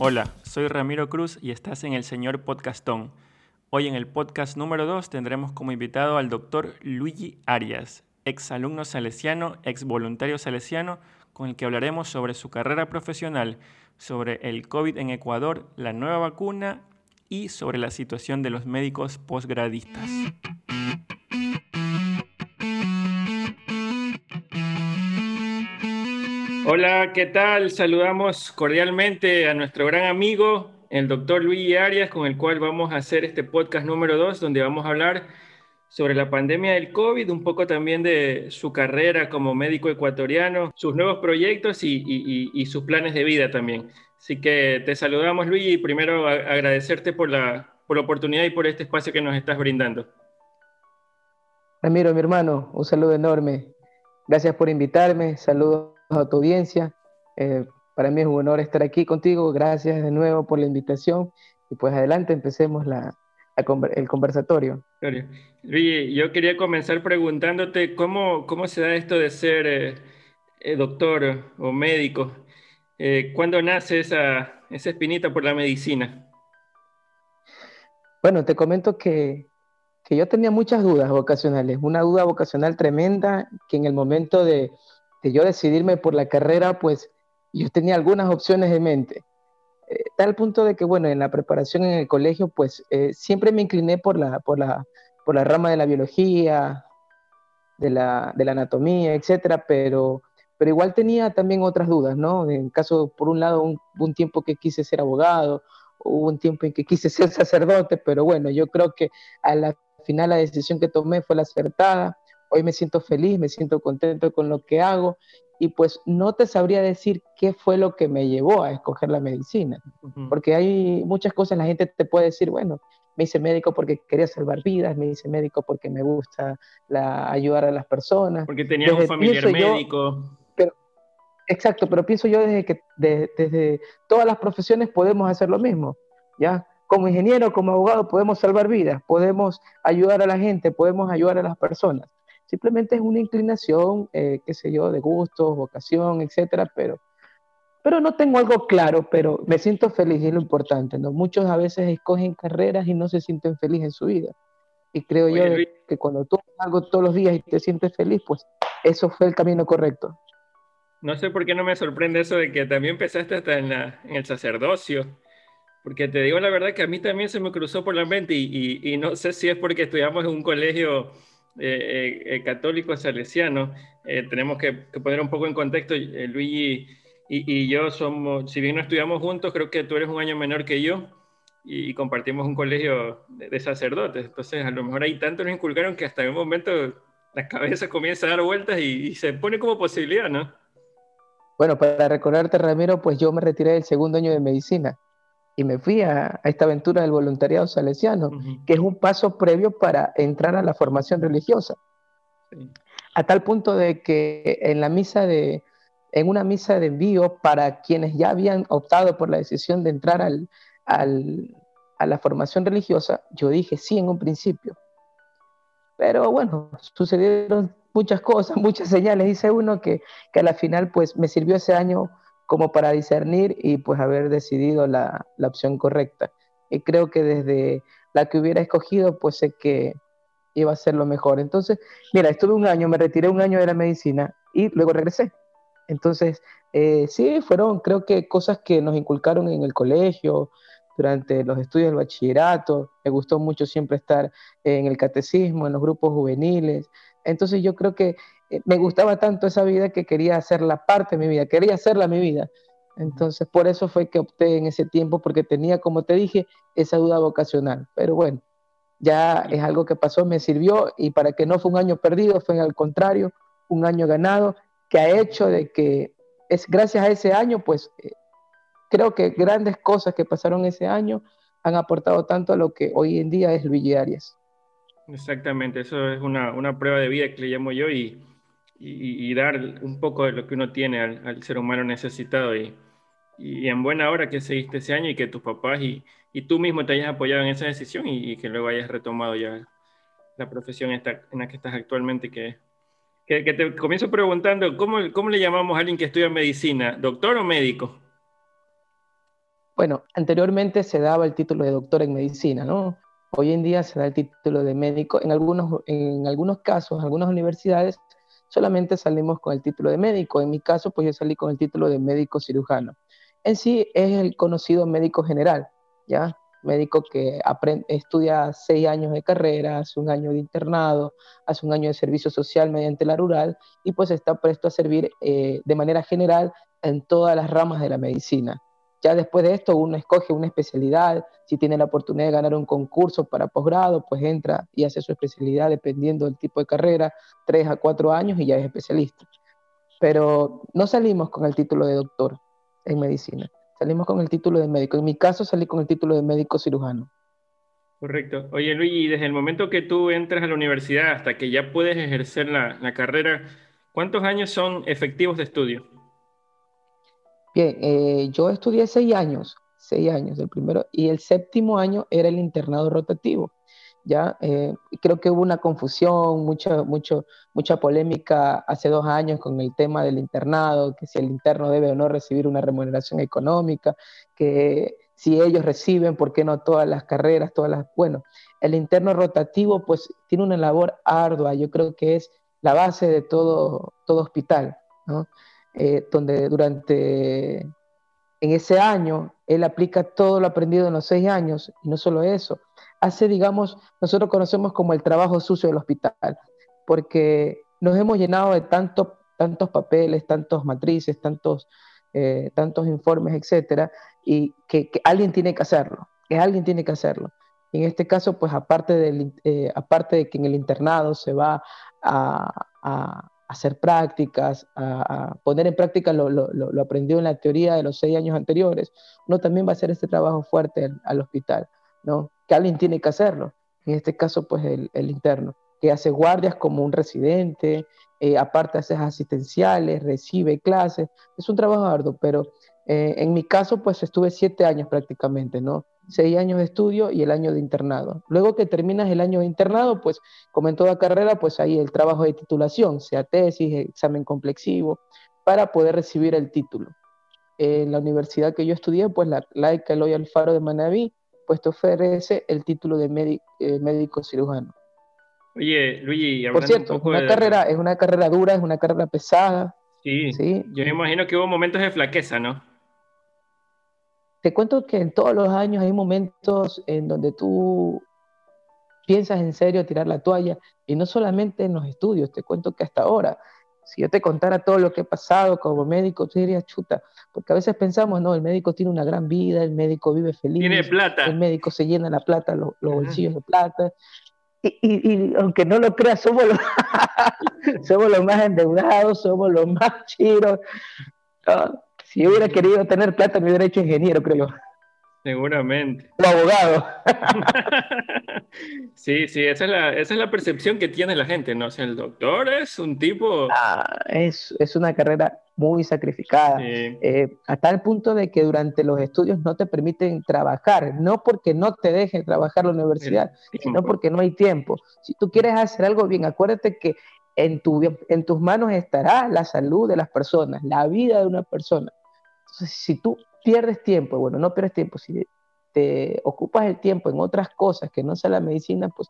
Hola, soy Ramiro Cruz y estás en el Señor Podcastón. Hoy en el podcast número 2 tendremos como invitado al doctor Luigi Arias, ex alumno salesiano, ex voluntario salesiano, con el que hablaremos sobre su carrera profesional, sobre el COVID en Ecuador, la nueva vacuna y sobre la situación de los médicos posgradistas. Hola, ¿qué tal? Saludamos cordialmente a nuestro gran amigo, el doctor Luis Arias, con el cual vamos a hacer este podcast número 2, donde vamos a hablar sobre la pandemia del COVID, un poco también de su carrera como médico ecuatoriano, sus nuevos proyectos y, sus planes de vida también. Así que te saludamos, Luis, y primero agradecerte por la, por la oportunidad y por este espacio que nos estás brindando. Ramiro, mi hermano, un saludo enorme. Gracias por invitarme. Saludos a tu audiencia. Eh, para mí es un honor estar aquí contigo. Gracias de nuevo por la invitación. Y pues adelante, empecemos la, el conversatorio. Luigi, yo quería comenzar preguntándote cómo, cómo se da esto de ser eh, eh, doctor o médico. ¿Cuándo nace esa, esa espinita por la medicina? Bueno, te comento que, que yo tenía muchas dudas vocacionales, una duda vocacional tremenda que en el momento de, de yo decidirme por la carrera, pues yo tenía algunas opciones en mente. Eh, tal punto de que, bueno, en la preparación en el colegio, pues eh, siempre me incliné por la, por, la, por la rama de la biología, de la, de la anatomía, etcétera, pero, pero igual tenía también otras dudas, ¿no? En caso, por un lado, un, un tiempo que quise ser abogado, hubo un tiempo en que quise ser sacerdote, pero bueno, yo creo que a la final la decisión que tomé fue la acertada hoy me siento feliz, me siento contento con lo que hago y pues no te sabría decir qué fue lo que me llevó a escoger la medicina, porque hay muchas cosas, la gente te puede decir, bueno, me hice médico porque quería salvar vidas, me hice médico porque me gusta la, ayudar a las personas. Porque tenía un familiar médico. pero, exacto, pero pienso yo desde que desde todas las profesiones podemos hacer lo mismo, ¿ya? Como ingeniero, como abogado, podemos salvar vidas, podemos ayudar a la gente, podemos ayudar a las personas. Simplemente es una inclinación, eh, qué sé yo, de gustos, vocación, etcétera, pero, pero no tengo algo claro, pero me siento feliz y es lo importante, ¿no? Muchos a veces escogen carreras y no se sienten felices en su vida. Y creo yo que cuando tú haces algo todos los días y te sientes feliz, pues eso fue el camino correcto. No sé por qué no me sorprende eso de que también empezaste hasta en, en el sacerdocio. Porque te digo la verdad que a mí también se me cruzó por la mente y, y, y no sé si es porque estudiamos en un colegio eh, eh, católico salesiano, eh, tenemos que, poner un poco en contexto, Luigi y, yo somos, si bien no estudiamos juntos, creo que tú eres un año menor que yo y, compartimos un colegio de, sacerdotes, entonces a lo mejor ahí tanto nos inculcaron que hasta en un momento la cabeza comienza a dar vueltas y, se pone como posibilidad, ¿no? Bueno, para recordarte, Ramiro, pues yo me retiré del segundo año de medicina y me fui a, esta aventura del voluntariado salesiano, que es un paso previo para entrar a la formación religiosa. A tal punto de que en la misa de, en una misa de envío para quienes ya habían optado por la decisión de entrar al, a la formación religiosa, yo dije sí en un principio. Pero bueno, sucedieron muchas cosas, muchas señales, dice uno, que, que a la final pues me sirvió ese año como para discernir y pues haber decidido la, la, opción correcta. Y creo que desde la que hubiera escogido, pues sé que iba a ser lo mejor. Entonces, mira, estuve un año, me retiré un año de la medicina y luego regresé. Entonces, eh, sí, fueron creo que cosas que nos inculcaron en el colegio, durante los estudios del bachillerato. Me gustó mucho siempre estar en el catecismo, en los grupos juveniles. Entonces yo creo que me gustaba tanto esa vida que quería hacerla parte de mi vida, quería hacerla mi vida. Entonces, por eso fue que opté en ese tiempo, porque tenía, como te dije, esa duda vocacional. Pero bueno, ya es algo que pasó, me sirvió y para que no fue un año perdido, fue al contrario, un año ganado, que ha hecho de que es gracias a ese año, pues eh, creo que grandes cosas que pasaron ese año han aportado tanto a lo que hoy en día es Luigi Arias. Exactamente, eso es una, una prueba de vida que le llamo yo y, y, dar un poco de lo que uno tiene al, ser humano necesitado. Y, en buena hora que seguiste ese año y que tus papás y, y tú mismo te hayas apoyado en esa decisión y, que luego hayas retomado ya la profesión esta, en la que estás actualmente. Que, que, que, te comienzo preguntando, ¿cómo, ¿cómo le llamamos a alguien que estudia medicina? ¿Doctor o médico? Bueno, anteriormente se daba el título de doctor en medicina, ¿no? Hoy en día se da el título de médico. En algunos, en algunos casos, en algunas universidades, solamente salimos con el título de médico. En mi caso, pues yo salí con el título de médico cirujano. En sí es el conocido médico general, ¿ya? Médico que aprende, estudia seis años de carrera, hace un año de internado, hace un año de servicio social mediante la rural y pues está presto a servir eh, de manera general en todas las ramas de la medicina. Ya después de esto uno escoge una especialidad, si tiene la oportunidad de ganar un concurso para posgrado, pues entra y hace su especialidad dependiendo del tipo de carrera, tres a cuatro años y ya es especialista. Pero no salimos con el título de doctor en medicina, salimos con el título de médico. En mi caso salí con el título de médico cirujano. Correcto. Oye Luis, y desde el momento que tú entras a la universidad hasta que ya puedes ejercer la, la carrera, ¿cuántos años son efectivos de estudio? Bien, eh, yo estudié seis años, seis años, el primero, y el séptimo año era el internado rotativo. Ya, eh, creo que hubo una confusión, mucha, mucho, mucha polémica hace dos años con el tema del internado, que si el interno debe o no recibir una remuneración económica, que si ellos reciben, ¿por qué no todas las carreras, todas las... Bueno, el interno rotativo pues tiene una labor ardua, yo creo que es la base de todo, todo hospital, ¿no? Eh, donde durante, en ese año, él aplica todo lo aprendido en los seis años, y no solo eso, hace, digamos, nosotros conocemos como el trabajo sucio del hospital, porque nos hemos llenado de tanto, tantos papeles, tantos matrices, tantos, eh, tantos informes, etcétera, y que, alguien tiene que hacerlo, que alguien tiene que hacerlo. en este caso, pues aparte, del, eh, aparte de que en el internado se va a hacer prácticas, a, poner en práctica lo, lo, aprendido en la teoría de los seis años anteriores, uno también va a hacer este trabajo fuerte al, hospital, ¿no? Que alguien tiene que hacerlo, en este caso pues el, interno, que hace guardias como un residente, eh, aparte hace asistenciales, recibe clases, es un trabajo arduo, pero eh, en mi caso pues estuve siete años prácticamente, ¿no? Seis años de estudio y el año de internado. Luego que terminas el año de internado, pues como en toda carrera, pues ahí el trabajo de titulación, sea tesis, examen complexivo, para poder recibir el título. En la universidad que yo estudié, pues la laica Eloy Alfaro de Manaví, pues te ofrece el título de eh, médico cirujano. Oye, Luigi, por cierto, un una carrera, es una carrera dura, es una carrera pesada. Sí, sí, yo me imagino que hubo momentos de flaqueza, ¿no? Te cuento que en todos los años hay momentos en donde tú piensas en serio tirar la toalla y no solamente en los estudios, te cuento que hasta ahora, si yo te contara todo lo que he pasado como médico, tú dirías chuta, porque a veces pensamos, no, el médico tiene una gran vida, el médico vive feliz, tiene plata, el médico se llena la plata, los, bolsillos de plata, y, aunque no lo creas, somos los, somos los más endeudados, somos los más chiros. Si yo hubiera querido tener plata, me hubiera hecho ingeniero, creo yo. Seguramente. O abogado. sí, sí, esa es, la, esa es la percepción que tiene la gente, ¿no? O sea, el doctor es un tipo... Ah, es, es una carrera muy sacrificada, eh, hasta el punto de que durante los estudios no te permiten trabajar, no porque no te dejen trabajar la universidad, sino porque no hay tiempo. Si tú quieres hacer algo bien, acuérdate que en, tu, en tus manos estará la salud de las personas, la vida de una persona. Entonces, si tú pierdes tiempo, bueno, no pierdes tiempo, si te ocupas el tiempo en otras cosas que no sea la medicina, pues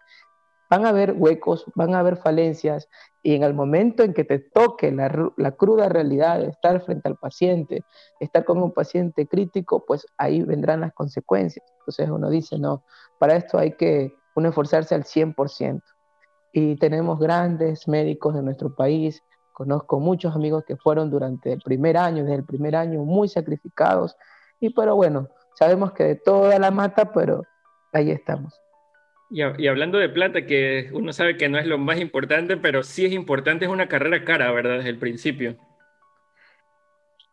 van a haber huecos, van a haber falencias y en el momento en que te toque la, la, cruda realidad de estar frente al paciente, estar con un paciente crítico, pues ahí vendrán las consecuencias. Entonces uno dice, no, para esto hay que uno esforzarse al 100%. Y tenemos grandes médicos en nuestro país Conozco muchos amigos que fueron durante el primer año, desde el primer año, muy sacrificados. Y pero bueno, sabemos que de toda la mata, pero ahí estamos. Y, y, hablando de plata, que uno sabe que no es lo más importante, pero sí es importante, es una carrera cara, ¿verdad? Desde el principio.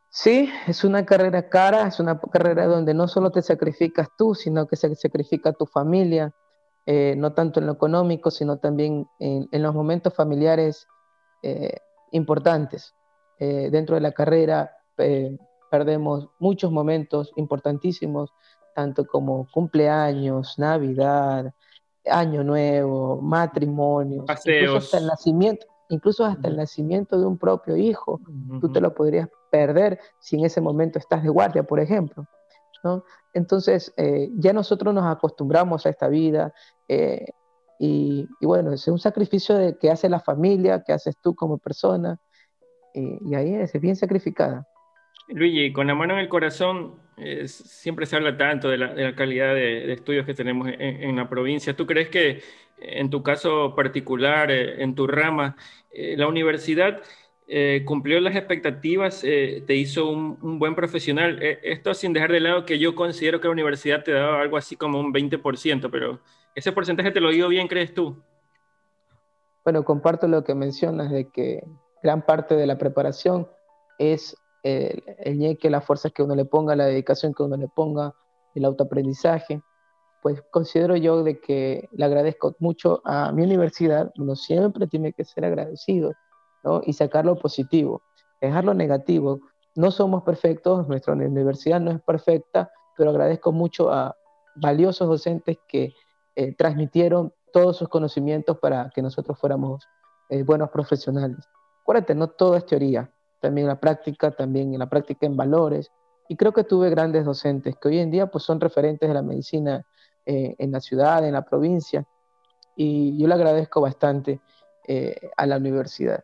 Sí, es una carrera cara, es una carrera donde no solo te sacrificas tú, sino que se sacrifica tu familia, eh, no tanto en lo económico, sino también en, en los momentos familiares. Eh, importantes. Eh, dentro de la carrera eh, perdemos muchos momentos importantísimos, tanto como cumpleaños, Navidad, Año Nuevo, matrimonio, incluso hasta el nacimiento, incluso hasta el nacimiento de un propio hijo, tú te lo podrías perder si en ese momento estás de guardia, por ejemplo. ¿no? Entonces, eh, ya nosotros nos acostumbramos a esta vida eh, y, bueno, es un sacrificio de, que hace la familia, que haces tú como persona, y ahí es, bien sacrificada. Luigi, con la mano en el corazón, siempre se habla tanto de la, calidad de, estudios que tenemos en, la provincia. ¿Tú crees que en tu caso particular, en tu rama, la universidad eh, cumplió las expectativas, eh, te hizo un, buen profesional. Eh, esto sin dejar de lado que yo considero que la universidad te daba algo así como un 20%, pero ese porcentaje te lo dio bien, ¿crees tú? Bueno, comparto lo que mencionas de que gran parte de la preparación es el, el ñeque, las fuerzas que uno le ponga, la dedicación que uno le ponga, el autoaprendizaje. Pues considero yo de que le agradezco mucho a mi universidad, uno siempre tiene que ser agradecido y sacar lo positivo, dejar lo negativo. No somos perfectos, nuestra universidad no es perfecta, pero agradezco mucho a valiosos docentes que eh, transmitieron todos sus conocimientos para que nosotros fuéramos eh, buenos profesionales. Acuérdate, no todo es teoría, también la práctica, también la práctica en valores. Y creo que tuve grandes docentes que hoy en día pues, son referentes de la medicina eh, en la ciudad, en la provincia. Y yo le agradezco bastante a la universidad.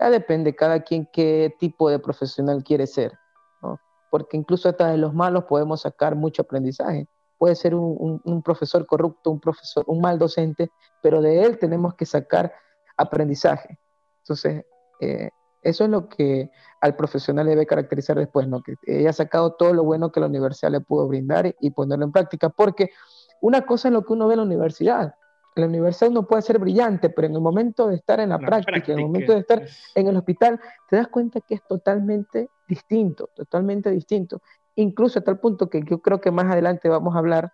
Ya depende cada quien qué tipo de profesional quiere ser, ¿no? Porque incluso hasta de los malos podemos sacar mucho aprendizaje. Puede ser un, profesor corrupto, un profesor, un mal docente, pero de él tenemos que sacar aprendizaje. Entonces, eh, eso es lo que al profesional debe caracterizar después, ¿no? Que haya sacado todo lo bueno que la universidad le pudo brindar y ponerlo en práctica, porque una cosa es lo que uno ve en la universidad, en la universidad uno puede ser brillante, pero en el momento de estar en la, práctica, en el momento de estar en el hospital, te das cuenta que es totalmente distinto, totalmente distinto. Incluso a tal punto que yo creo que más adelante vamos a hablar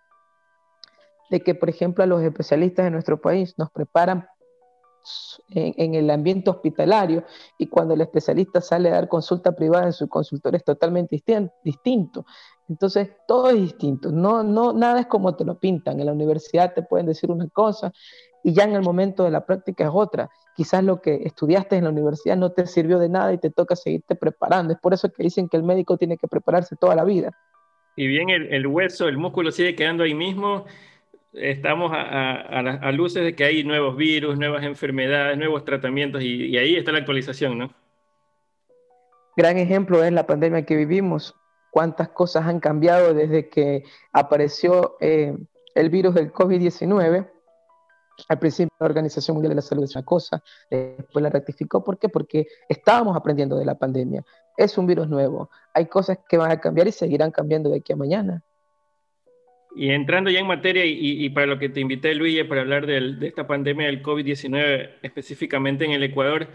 de que, por ejemplo, a los especialistas de nuestro país nos preparan en, el ambiente hospitalario y cuando el especialista sale a dar consulta privada en su consultorio es totalmente distinto. Entonces, todo es distinto, no, no, nada es como te lo pintan. En la universidad te pueden decir una cosa y ya en el momento de la práctica es otra. Quizás lo que estudiaste en la universidad no te sirvió de nada y te toca seguirte preparando. Es por eso que dicen que el médico tiene que prepararse toda la vida. Y bien el, el hueso, el músculo sigue quedando ahí mismo, estamos a, a, luces de que hay nuevos virus, nuevas enfermedades, nuevos tratamientos y, ahí está la actualización, ¿no? Gran ejemplo es la pandemia que vivimos. Cuántas cosas han cambiado desde que apareció eh, el virus del COVID-19. Al principio la Organización Mundial de la Salud es una cosa, después la rectificó. ¿Por qué? Porque estábamos aprendiendo de la pandemia. Es un virus nuevo. Hay cosas que van a cambiar y seguirán cambiando de aquí a mañana. Y entrando ya en materia y, para lo que te invité, Luis, para hablar de esta pandemia del COVID-19 específicamente en el Ecuador,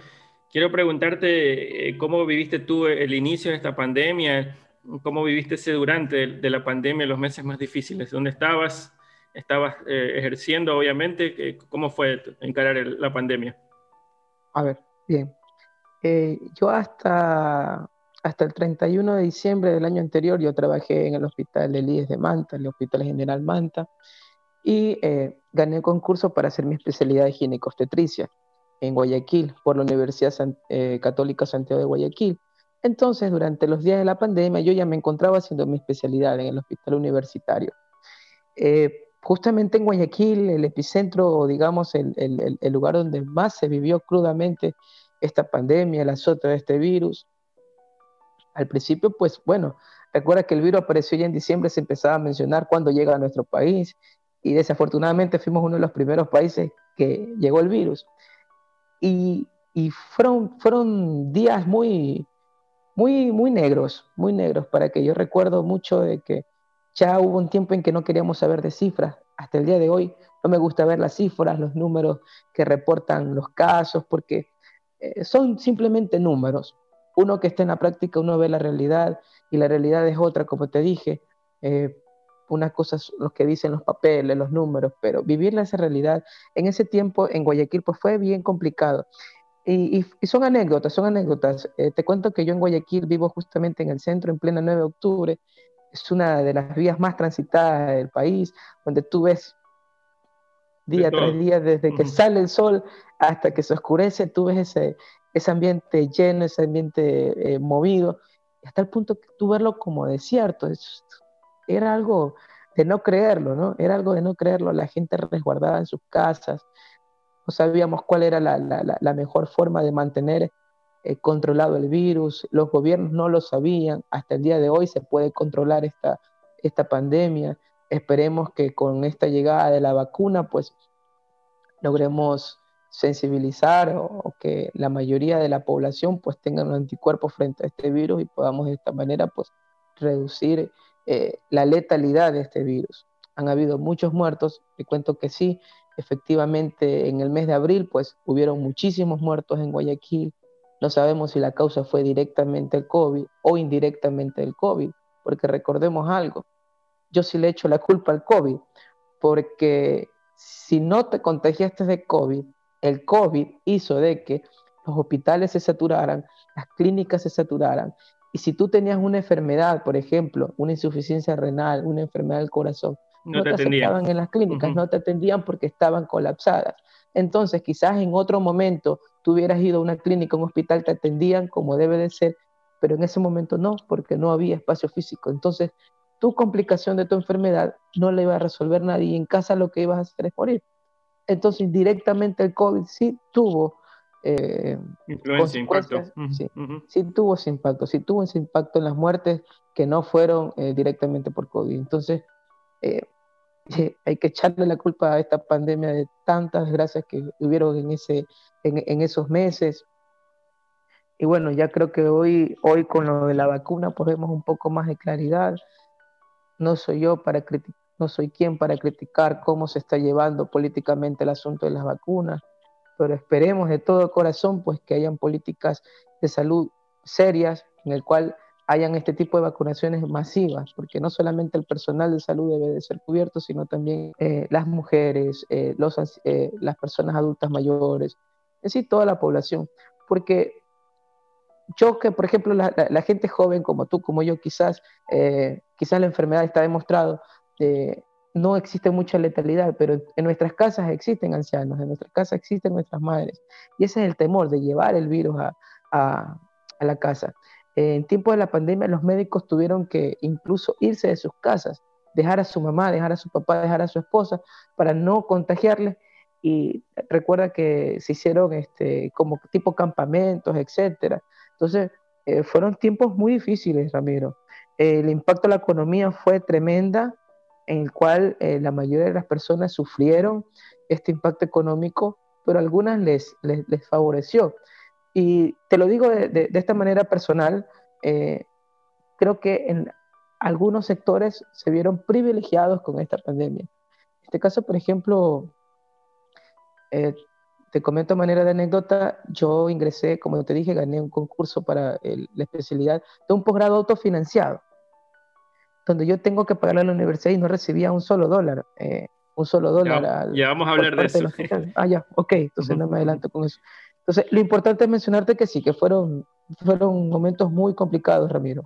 quiero preguntarte eh, cómo viviste tú el inicio de esta pandemia, cómo viviste durante de la pandemia, los meses más difíciles, ¿dónde estabas? ¿Estabas eh, ejerciendo, obviamente? ¿Cómo fue encarar la pandemia? A ver, bien. Eh, yo hasta hasta el 31 de diciembre del año anterior yo trabajé en el Hospital de Líes de Manta, el Hospital General Manta, y eh, gané el concurso para hacer mi especialidad de ginecobstetricia en Guayaquil por la Universidad Católica Santiago de Guayaquil. Entonces, durante los días de la pandemia, yo ya me encontraba haciendo mi especialidad en el hospital universitario. Justamente en Guayaquil, el epicentro, digamos, el, lugar donde más se vivió crudamente esta pandemia, el azote de este virus, al principio, pues bueno, recuerda que el virus apareció ya en diciembre, se empezaba a mencionar cuándo llega a nuestro país y desafortunadamente fuimos uno de los primeros países que llegó el virus. Y, fueron, fueron días muy, muy, muy negros, muy negros, para que yo recuerdo mucho de que ya hubo un tiempo en que no queríamos saber de cifras. Hasta el día de hoy no me gusta ver las cifras, los números que reportan los casos, porque eh, son simplemente números uno que está en la práctica, uno ve la realidad y la realidad es otra, como te dije. Eh, unas cosas, los que dicen los papeles, los números, pero vivir esa realidad en ese tiempo en Guayaquil pues fue bien complicado. Y, son anécdotas, son anécdotas. Eh, te cuento que yo en Guayaquil vivo justamente en el centro, en plena 9 de octubre. Es una de las vías más transitadas del país, donde tú ves día tras día, desde que sale el sol hasta que se oscurece, tú ves ese, ese ambiente lleno, ese ambiente eh, movido, hasta el punto que tú verlo como desierto, es era algo de no creerlo, ¿no? Era algo de no creerlo, la gente resguardada en sus casas, no sabíamos cuál era la, la, mejor forma de mantener eh, controlado el virus, los gobiernos no lo sabían, hasta el día de hoy se puede controlar esta, esta pandemia, esperemos que con esta llegada de la vacuna, pues logremos sensibilizar o, que la mayoría de la población pues tengan anticuerpos frente a este virus y podamos de esta manera pues reducir eh, la letalidad de este virus. Han habido muchos muertos, te cuento que sí, efectivamente en el mes de abril pues hubieron muchísimos muertos en Guayaquil, no sabemos si la causa fue directamente el COVID o indirectamente el COVID, porque recordemos algo, yo sí le echo la culpa al COVID, porque si no te contagiaste de COVID, el COVID hizo de que los hospitales se saturaran, las clínicas se saturaran. Y si tú tenías una enfermedad, por ejemplo, una insuficiencia renal, una enfermedad del corazón, no, te, aceptaban en las clínicas, no te atendían porque estaban colapsadas. Entonces, quizás en otro momento tú hubieras ido a una clínica, un hospital, te atendían como debe de ser, pero en ese momento no, porque no había espacio físico. Entonces, tu complicación de tu enfermedad no la iba a resolver nadie y en casa lo que ibas a hacer es morir. Entonces, directamente el COVID sí tuvo eh, influencia, impacto. sí, sí, tuvo ese impacto, sí tuvo ese impacto en las muertes que no fueron eh, directamente por COVID. Entonces, eh, hay que echarle la culpa a esta pandemia de tantas desgracias que hubieron en, ese, en, esos meses. Y bueno, ya creo que hoy, hoy con lo de la vacuna podemos un poco más de claridad. No soy yo para criticar no soy quien para criticar cómo se está llevando políticamente el asunto de las vacunas, pero esperemos de todo corazón pues que hayan políticas de salud serias en el cual hayan este tipo de vacunaciones masivas, porque no solamente el personal de salud debe de ser cubierto, sino también eh, las mujeres, eh, eh, las personas adultas mayores, es decir, toda la población, porque yo que, por ejemplo, la, gente joven como tú, como yo, quizás, quizás la enfermedad está demostrado, no existe mucha letalidad, pero en nuestras casas existen ancianos, en nuestras casas existen nuestras madres. Y ese es el temor de llevar el virus a, la casa. En tiempo de la pandemia, los médicos tuvieron que incluso irse de sus casas, dejar a su mamá, dejar a su papá, dejar a su esposa, para no contagiarles. Y recuerda que se hicieron este, como tipo campamentos, etc. Entonces, eh, fueron tiempos muy difíciles, Ramiro. el impacto a la economía fue tremenda en el cual eh, la mayoría de las personas sufrieron este impacto económico, pero algunas les, les, favoreció. Y te lo digo de, esta manera personal, eh, creo que en algunos sectores se vieron privilegiados con esta pandemia. En este caso, por ejemplo, eh, te comento de manera de anécdota, yo ingresé, como te dije, gané un concurso para la especialidad de un posgrado autofinanciado donde yo tengo que pagarle a la universidad y no recibía un solo dólar. Eh, un solo dólar. Ya, vamos a hablar de eso. ah, ya, ok, entonces no me adelanto con eso. Entonces, lo importante es mencionarte que sí, que fueron, fueron momentos muy complicados, Ramiro.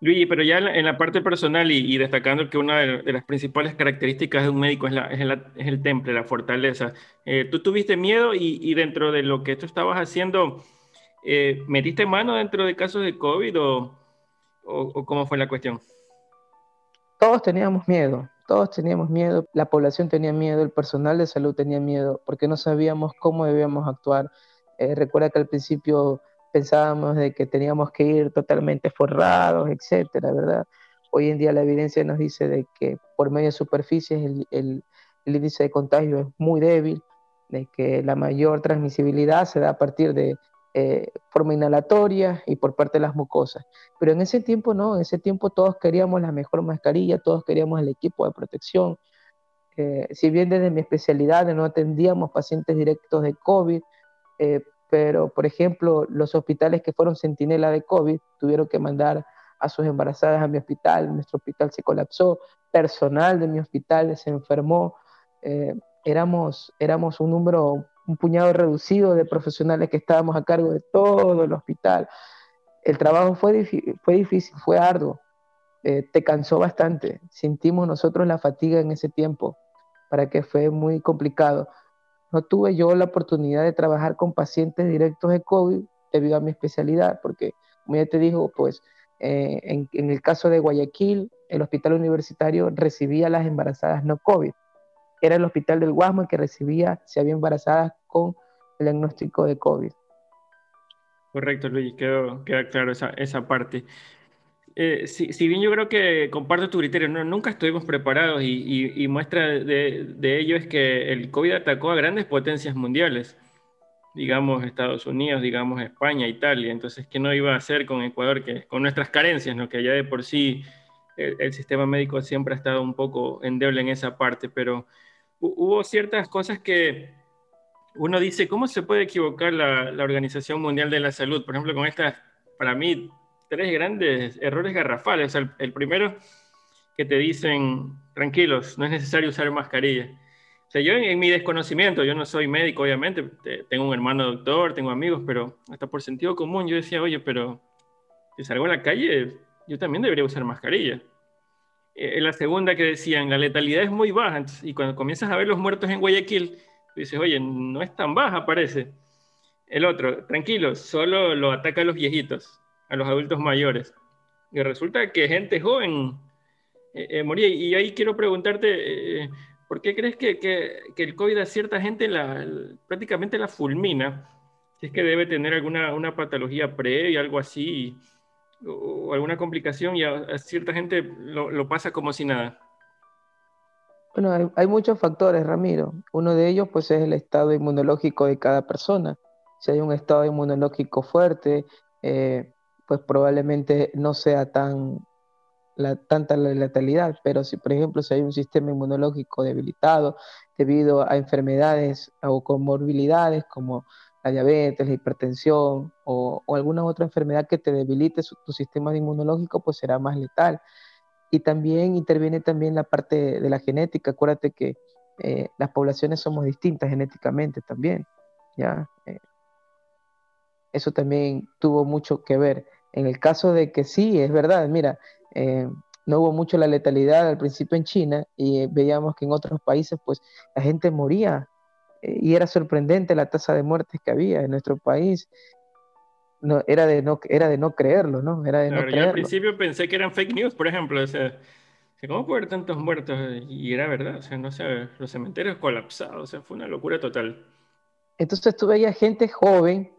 Luigi, pero ya en la parte personal y, destacando que una de, las principales características de un médico es, la, es, es el temple, la fortaleza. Eh, ¿Tú tuviste miedo y, dentro de lo que tú estabas haciendo, eh, metiste mano dentro de casos de COVID o, o cómo fue la cuestión? todos teníamos miedo, todos teníamos miedo, la población tenía miedo, el personal de salud tenía miedo, porque no sabíamos cómo debíamos actuar. Eh, recuerda que al principio pensábamos de que teníamos que ir totalmente forrados, etcétera, ¿verdad? Hoy en día la evidencia nos dice de que por medio de superficies el, el índice de contagio es muy débil, de que la mayor transmisibilidad se da a partir de eh, forma inhalatoria y por parte de las mucosas. Pero en ese tiempo no, en ese tiempo todos queríamos la mejor mascarilla, todos queríamos el equipo de protección. Eh, si bien desde mi especialidad no atendíamos pacientes directos de COVID, eh, pero por ejemplo los hospitales que fueron centinela de COVID tuvieron que mandar a sus embarazadas a mi hospital, nuestro hospital se colapsó, personal de mi hospital se enfermó, éramos, éramos un número un puñado reducido de profesionales que estábamos a cargo de todo el hospital. El trabajo fue, fue difícil, fue arduo, eh, te cansó bastante. Sentimos nosotros la fatiga en ese tiempo, para que fue muy complicado. No tuve yo la oportunidad de trabajar con pacientes directos de COVID debido a mi especialidad, porque como ya te digo, pues eh, en, en, el caso de Guayaquil, el hospital universitario recibía a las embarazadas no COVID. Era el hospital del Guasmo el que recibía si había embarazadas con el diagnóstico de COVID. Correcto, Luis, quedó, queda claro esa, esa parte. Eh, si, bien yo creo que comparto tu criterio, no, nunca estuvimos preparados y, muestra de, ello es que el COVID atacó a grandes potencias mundiales, digamos Estados Unidos, digamos España, Italia, entonces, ¿qué no iba a hacer con Ecuador, que con nuestras carencias, ¿no? que ya de por sí el sistema médico siempre ha estado un poco endeble en esa parte, pero hubo ciertas cosas que uno dice, ¿cómo se puede equivocar la, la Organización Mundial de la Salud? Por ejemplo, con estas, para mí, tres grandes errores garrafales. el, primero, que te dicen, tranquilos, no es necesario usar mascarilla. O sea, yo en, mi desconocimiento, yo no soy médico, obviamente, tengo un hermano doctor, tengo amigos, pero hasta por sentido común yo decía, oye, pero si salgo a la calle, yo también debería usar mascarilla. Eh, la segunda que decían, la letalidad es muy baja, y cuando comienzas a ver los muertos en Guayaquil, dices, oye, no es tan baja, parece. El otro, tranquilo, solo lo ataca a los viejitos a los adultos mayores. Y resulta que gente joven eh, eh, moría. Y ahí quiero preguntarte, eh, ¿por qué crees que, que, el COVID a cierta gente la, prácticamente la fulmina? Si es que debe tener alguna una patología previa, algo así, o, alguna complicación, y a, cierta gente lo, lo, pasa como si nada. Bueno, hay, hay, muchos factores, Ramiro. Uno de ellos, pues, es el estado inmunológico de cada persona. Si hay un estado inmunológico fuerte, eh, pues probablemente no sea tan la, tanta la letalidad, pero si por ejemplo si hay un sistema inmunológico debilitado debido a enfermedades o comorbilidades como la diabetes, la hipertensión o, alguna otra enfermedad que te debilite tu sistema inmunológico, pues será más letal. Y también interviene también la parte de la genética. Acuérdate que eh, las poblaciones somos distintas genéticamente también. ¿ya? Eh, eso también tuvo mucho que ver. En el caso de que sí, es verdad, mira, eh, no hubo mucho la letalidad al principio en China y veíamos que en otros países pues la gente moría y era sorprendente la tasa de muertes que había en nuestro país. No, era, de no, era de no creerlo, ¿no? Era de no creerlo. Yo al principio pensé que eran fake news, por ejemplo, o sea, ¿cómo puede haber tantos muertos? Y era verdad, o sea, no sé, los cementerios colapsados, o sea, fue una locura total. Entonces tú veías gente joven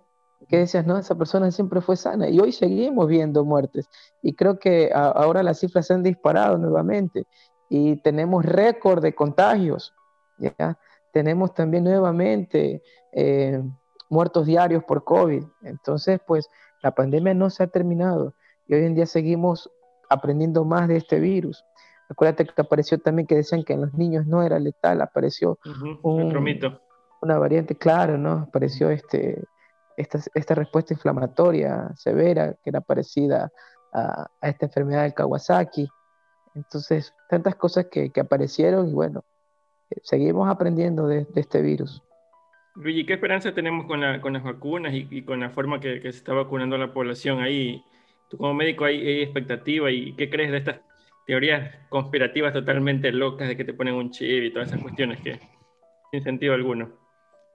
que decías, no, esa persona siempre fue sana. Y hoy seguimos viendo muertes. Y creo que ahora las cifras se han disparado nuevamente. Y tenemos récord de contagios. ¿ya? Tenemos también nuevamente eh, muertos diarios por COVID. Entonces, pues la pandemia no se ha terminado. Y hoy en día seguimos aprendiendo más de este virus. Acuérdate que apareció también que decían que en los niños no era letal, apareció un, una variante, claro, ¿no? Apareció este, esta, esta respuesta inflamatoria severa que era parecida a, a, esta enfermedad del Kawasaki. Entonces, tantas cosas que, que aparecieron y bueno, seguimos aprendiendo de, de, este virus. Luigi, ¿qué esperanza tenemos con, la, con las vacunas y, y, con la forma que, que, se está vacunando a la población ahí? Tú como médico hay, hay expectativa y ¿qué crees de estas teorías conspirativas totalmente locas de que te ponen un chip y todas esas cuestiones que sin sentido alguno?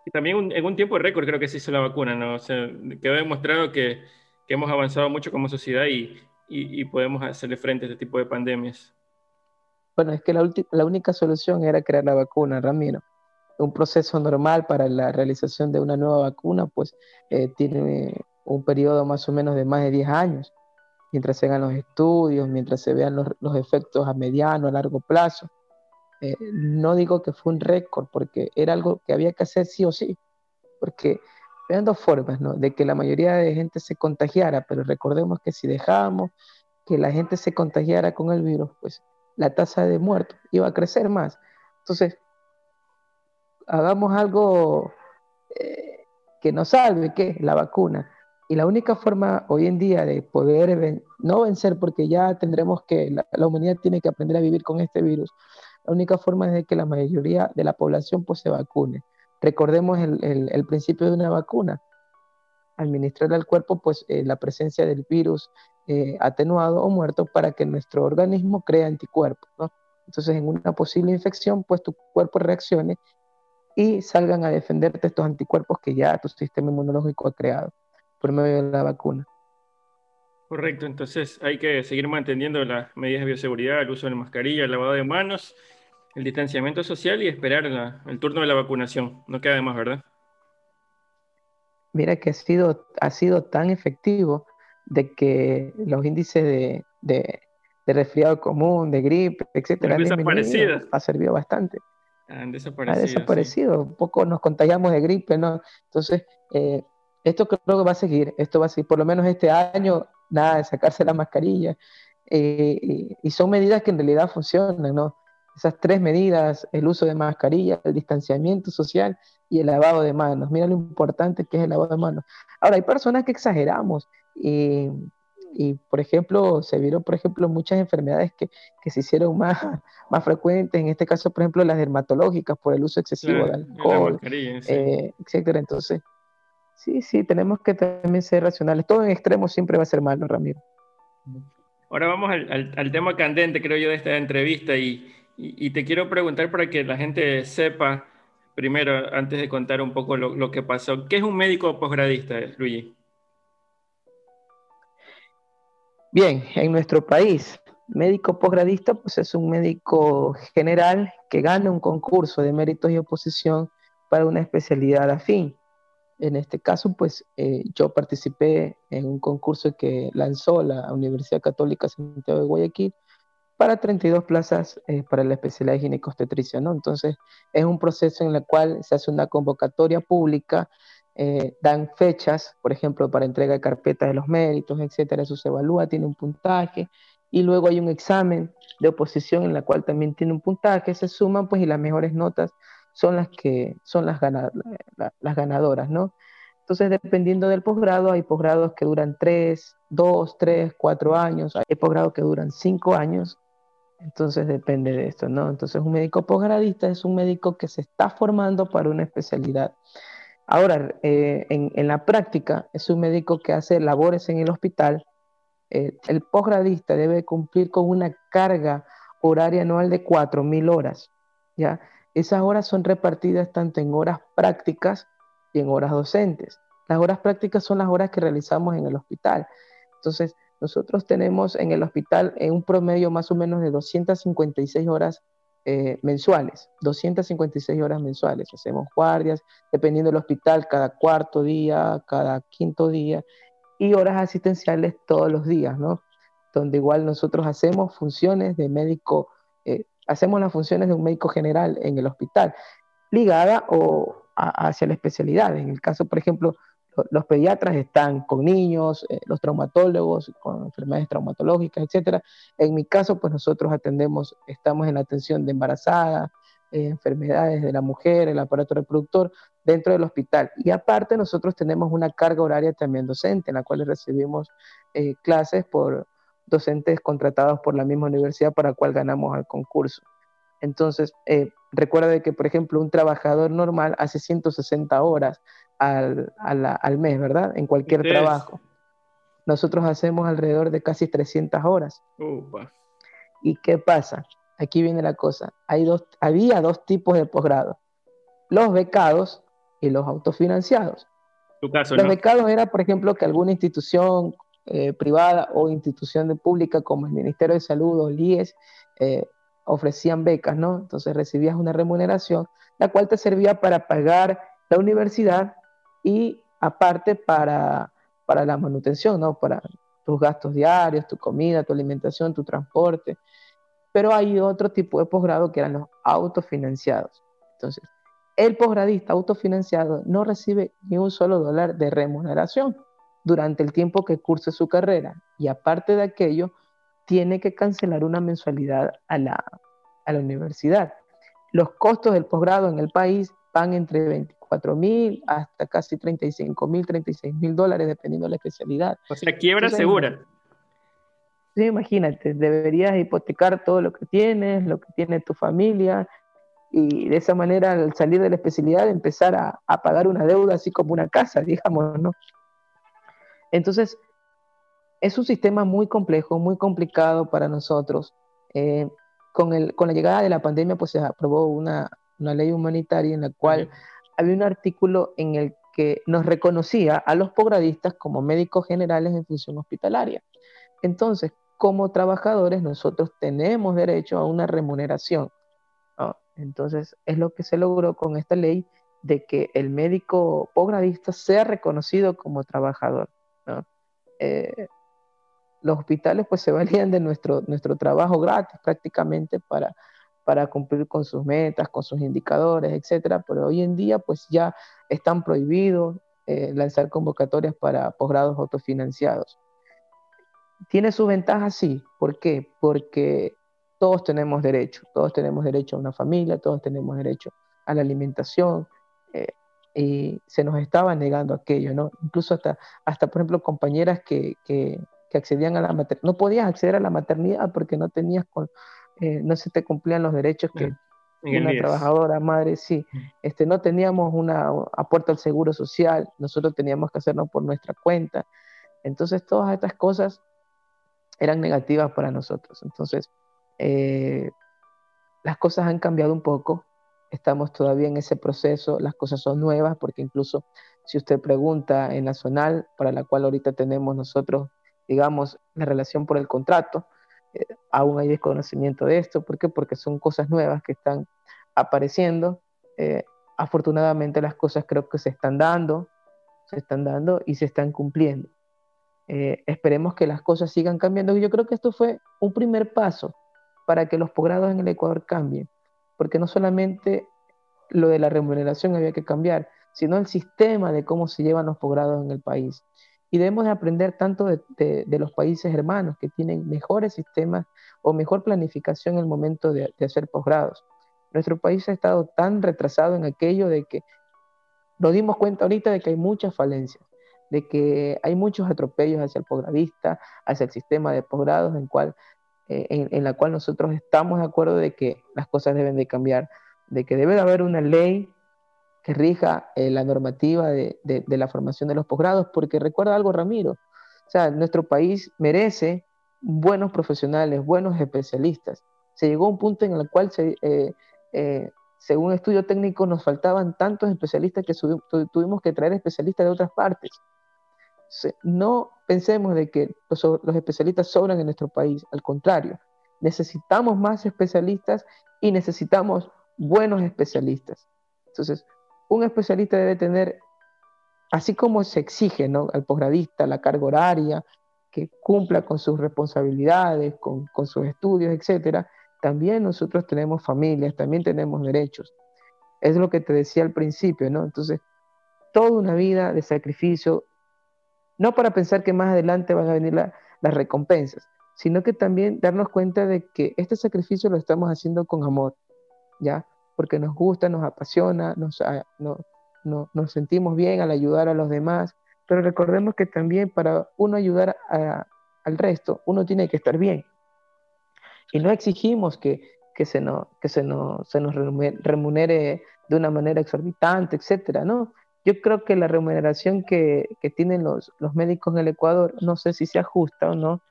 Y también en un tiempo récord creo que se hizo la vacuna, ¿no? O sea, quedó demostrado que, que hemos avanzado mucho como sociedad y, y, y, podemos hacerle frente a este tipo de pandemias. Bueno, es que la, la única solución era crear la vacuna, Ramiro. Un proceso normal para la realización de una nueva vacuna, pues eh, tiene un periodo más o menos de más de 10 años, mientras se hagan los estudios, mientras se vean los, los efectos a mediano, a largo plazo. Eh, no digo que fue un récord, porque era algo que había que hacer sí o sí, porque vean dos formas, ¿no? De que la mayoría de gente se contagiara, pero recordemos que si dejábamos que la gente se contagiara con el virus, pues la tasa de muertos iba a crecer más. Entonces, hagamos algo eh, que nos salve, que la vacuna. Y la única forma hoy en día de poder no vencer, porque ya tendremos que, la, humanidad tiene que aprender a vivir con este virus, la única forma es de que la mayoría de la población pues, se vacune. Recordemos el principio de una vacuna. Administrar al cuerpo pues, eh, la presencia del virus eh, atenuado o muerto para que nuestro organismo cree anticuerpos. ¿no? Entonces, en una posible infección, pues tu cuerpo reaccione y salgan a defenderte estos anticuerpos que ya tu sistema inmunológico ha creado por medio de la vacuna. Correcto, entonces hay que seguir manteniendo las medidas de bioseguridad, el uso de la mascarilla, el lavado de manos, el distanciamiento social y esperar el turno de la vacunación. No queda de más, ¿verdad? Mira que ha sido, ha sido tan efectivo de que los índices de, de, resfriado común, de gripe, etcétera, han ha servido bastante. Han desaparecido. Ha desaparecido. Un poco nos contagiamos de gripe, ¿no? Entonces, eh, esto creo que va a seguir, esto va a seguir, por lo menos este año, nada de sacarse la mascarilla. Eh, y, son medidas que en realidad funcionan, ¿no? Esas tres medidas, el uso de mascarilla, el distanciamiento social y el lavado de manos. Mira lo importante que es el lavado de manos. Ahora, hay personas que exageramos y y por ejemplo, se vieron, por ejemplo, muchas enfermedades que, que, se hicieron más, más frecuentes, en este caso, por ejemplo, las dermatológicas por el uso excesivo de alcohol, eh, etcétera. Entonces, sí, sí, tenemos que también ser racionales. Todo en extremo siempre va a ser malo, Ramiro. Ahora vamos al, al, tema candente, creo yo, de esta entrevista y, y, te quiero preguntar para que la gente sepa, primero, antes de contar un poco lo, lo que pasó, ¿qué es un médico posgradista, Luigi? Bien, en nuestro país, médico posgradista pues es un médico general que gana un concurso de méritos y oposición para una especialidad afín. En este caso, pues eh, yo participé en un concurso que lanzó la Universidad Católica Santiago de Guayaquil para 32 plazas eh, para la especialidad de ginecostetricia, ¿no? Entonces, es un proceso en el cual se hace una convocatoria pública eh, dan fechas, por ejemplo, para entrega de carpetas de los méritos, etcétera, eso se evalúa, tiene un puntaje, y luego hay un examen de oposición en la cual también tiene un puntaje, se suman, pues, y las mejores notas son las que son las, las ganadoras, ¿no? Entonces, dependiendo del posgrado, hay posgrados que duran 3, 2, 3, 4 años, hay posgrados que duran 5 años, entonces depende de esto, ¿no? Entonces, un médico posgradista es un médico que se está formando para una especialidad. Ahora, eh, en, la práctica, es un médico que hace labores en el hospital. Eh, el posgradista debe cumplir con una carga horaria anual de 4.000 horas. ¿ya? Esas horas son repartidas tanto en horas prácticas y en horas docentes. Las horas prácticas son las horas que realizamos en el hospital. Entonces, nosotros tenemos en el hospital en un promedio más o menos de 256 horas eh, mensuales, 256 horas mensuales. Hacemos guardias, dependiendo del hospital, cada cuarto día, cada quinto día, y horas asistenciales todos los días, ¿no? Donde igual nosotros hacemos funciones de médico, eh, hacemos las funciones de un médico general en el hospital, ligada o hacia la especialidad. En el caso, por ejemplo, los pediatras están con niños, eh, los traumatólogos con enfermedades traumatológicas, etcétera. En mi caso, pues nosotros atendemos, estamos en la atención de embarazadas, eh, enfermedades de la mujer, el aparato reproductor dentro del hospital. Y aparte, nosotros tenemos una carga horaria también docente, en la cual recibimos eh, clases por docentes contratados por la misma universidad para la cual ganamos el concurso. Entonces, recuerda de que, por ejemplo, un trabajador normal hace 160 horas al, al mes, ¿verdad? En cualquier trabajo. Nosotros hacemos alrededor de casi 300 horas. ¿Y qué pasa? Aquí viene la cosa. Hay dos, había dos tipos de posgrado. Los becados y los autofinanciados. los becados era, por ejemplo, que alguna institución eh, privada o institución de pública como el Ministerio de Salud o el IES eh, ofrecían becas, ¿no? Entonces recibías una remuneración, la cual te servía para pagar la universidad y aparte para, para la manutención, ¿no? Para tus gastos diarios, tu comida, tu alimentación, tu transporte. Pero hay otro tipo de posgrado que eran los autofinanciados. Entonces, el posgradista autofinanciado no recibe ni un solo dólar de remuneración durante el tiempo que curse su carrera y aparte de aquello, tiene que cancelar una mensualidad a la, a la universidad. Los costos del posgrado en el país van entre 20 4 mil hasta casi 35 mil, 36 mil dólares, dependiendo de la especialidad. O sea, quiebra segura. Sí, imagínate, deberías hipotecar todo lo que tienes, lo que tiene tu familia, y de esa manera, al salir de la especialidad, empezar a, a pagar una deuda así como una casa, digamos, ¿no? Entonces, es un sistema muy complejo, muy complicado para nosotros. Eh, con, el, con la llegada de la pandemia, pues se aprobó una, una ley humanitaria en la cual había un artículo en el que nos reconocía a los posgradistas como médicos generales en función hospitalaria. Entonces, como trabajadores, nosotros tenemos derecho a una remuneración. Entonces, es lo que se logró con esta ley de que el médico posgradista sea reconocido como trabajador. Eh, los hospitales pues se valían de nuestro, nuestro trabajo gratis prácticamente para, para cumplir con sus metas, con sus indicadores, etcétera, pero hoy en día pues ya están prohibidos eh, lanzar convocatorias para posgrados autofinanciados. Tiene su ventaja, sí. ¿Por qué? Porque todos tenemos derecho, todos tenemos derecho a una familia, todos tenemos derecho a la alimentación, eh, y se nos estaba negando aquello, ¿no? Incluso hasta, hasta por ejemplo, compañeras que, que, que accedían a la maternidad, no podías acceder a la maternidad porque no tenías, con, eh, no se te cumplían los derechos que una trabajadora, madre, sí, este, no teníamos una apuerto al seguro social, nosotros teníamos que hacerlo por nuestra cuenta, entonces todas estas cosas eran negativas para nosotros. Entonces, eh, las cosas han cambiado un poco, estamos todavía en ese proceso, las cosas son nuevas, porque incluso si usted pregunta en Nacional, para la cual ahorita tenemos nosotros, digamos, la relación por el contrato, aún hay desconocimiento de esto. ¿Por qué? Porque son cosas nuevas que están apareciendo. Eh, afortunadamente las cosas creo que se están dando, se están dando y se están cumpliendo. Eh, esperemos que las cosas sigan cambiando. Yo creo que esto fue un primer paso para que los posgrados en el Ecuador cambien, porque no solamente lo de la remuneración había que cambiar, sino el sistema de cómo se llevan los posgrados en el país. Y debemos de aprender tanto de, los países hermanos que tienen mejores sistemas o mejor planificación en el momento de, de hacer posgrados. Nuestro país ha estado tan retrasado en aquello de que nos dimos cuenta ahorita de que hay muchas falencias de que hay muchos atropellos hacia el posgradista, hacia el sistema de posgrados, en, cual, eh, en, la cual nosotros estamos de acuerdo de que las cosas deben de cambiar, de que debe de haber una ley que rija eh, la normativa de, la formación de los posgrados, porque recuerda algo, Ramiro, o sea, nuestro país merece buenos profesionales, buenos especialistas. Se llegó a un punto en el cual, se, eh, según estudio técnico, nos faltaban tantos especialistas que tuvimos que traer especialistas de otras partes no pensemos de que los, especialistas sobran en nuestro país, al contrario, necesitamos más especialistas y necesitamos buenos especialistas. Entonces, un especialista debe tener, así como se exige ¿no? al posgradista la carga horaria, que cumpla con sus responsabilidades, con, sus estudios, etc., también nosotros tenemos familias, también tenemos derechos. Es lo que te decía al principio, ¿no? Entonces, toda una vida de sacrificio, no para pensar que más adelante van a venir las recompensas, sino que también darnos cuenta de que este sacrificio lo estamos haciendo con amor, ¿ya? Porque nos gusta, nos apasiona, nos, ah, nos sentimos bien al ayudar a los demás, pero recordemos que también para uno ayudar al resto, uno tiene que estar bien. Y no exigimos que, que, se, nos, que se, nos, se nos remunere de una manera exorbitante, etcétera, ¿no? Yo creo que la remuneración que, tienen los, médicos en el Ecuador, no sé si sea justa o no,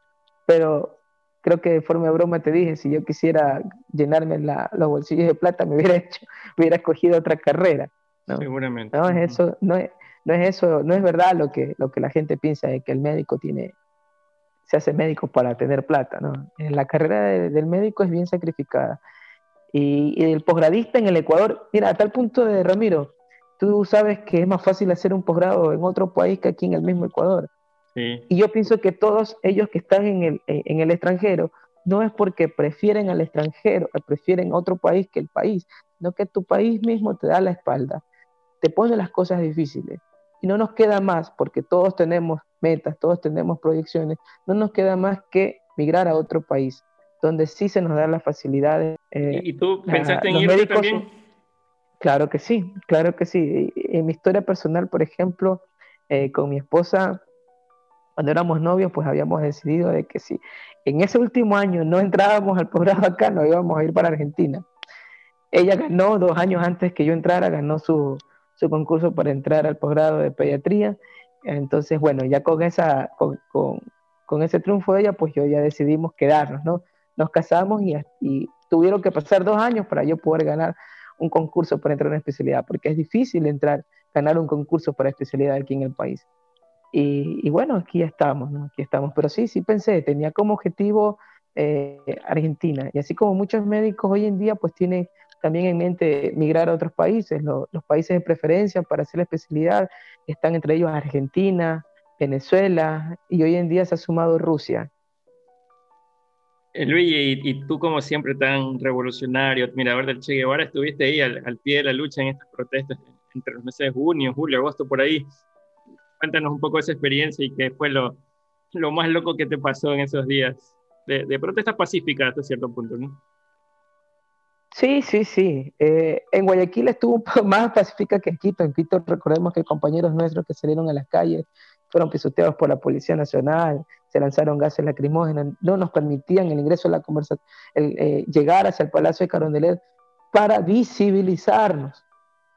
pero creo que de forma de broma te dije, si yo quisiera llenarme los bolsillos de plata, me hubiera hecho, hubiera escogido otra carrera. Seguramente. No es eso, no es, eso, no es verdad lo que, lo que la gente piensa de que el médico tiene, se hace médico para tener plata, ¿no? La carrera del médico es bien sacrificada. Y, y el posgradista en el Ecuador, mira, a tal punto de Ramiro, tú sabes que es más fácil hacer un posgrado en otro país que aquí en el mismo Ecuador. Y yo pienso que todos ellos que están en el, en el extranjero, no es porque prefieren al extranjero, prefieren otro país que el país, sino que tu país mismo te da la espalda, te pone las cosas difíciles. Y no nos queda más, porque todos tenemos metas, todos tenemos proyecciones, no nos queda más que migrar a otro país, donde sí se nos da las facilidades. Eh, ¿Y tú pensaste en irte también? Claro que sí, claro que sí. En mi historia personal, por ejemplo, eh, con mi esposa, cuando éramos novios, pues habíamos decidido de que si en ese último año no entrábamos al posgrado acá, nos íbamos a ir para Argentina. Ella ganó dos años antes que yo entrara, ganó su, su concurso para entrar al posgrado de pediatría. Entonces, bueno, ya con, esa, con, con, con, ese triunfo de ella, pues yo ya decidimos quedarnos, ¿no? Nos casamos y, y tuvieron que pasar dos años para yo poder ganar un concurso para entrar en una especialidad, porque es difícil entrar, ganar un concurso para especialidad aquí en el país. Y, bueno, aquí estamos, ¿no? Aquí estamos. Pero sí, sí pensé, tenía como objetivo eh, Argentina. Y así como muchos médicos hoy en día, pues tienen también en mente migrar a otros países. los países de preferencia para hacer la especialidad están entre ellos Argentina, Venezuela y hoy en día se ha sumado Rusia. Eh, Luis, y, tú como siempre tan revolucionario, admirador del Che Guevara, estuviste ahí al, al, pie de la lucha en estas protestas entre los meses de junio, julio, agosto, por ahí. Cuéntanos un poco esa experiencia y qué fue lo, lo más loco que te pasó en esos días de, de protestas pacíficas hasta cierto punto, ¿no? Sí, sí, sí. Eh, en Guayaquil estuvo un poco más pacífica que en Quito. En Quito recordemos que compañeros nuestros que salieron a las calles fueron pisoteados por la Policía Nacional, se lanzaron gases lacrimógenos, no nos permitían el ingreso a la conversación, eh, llegar hacia el Palacio de Carondelet para visibilizarnos,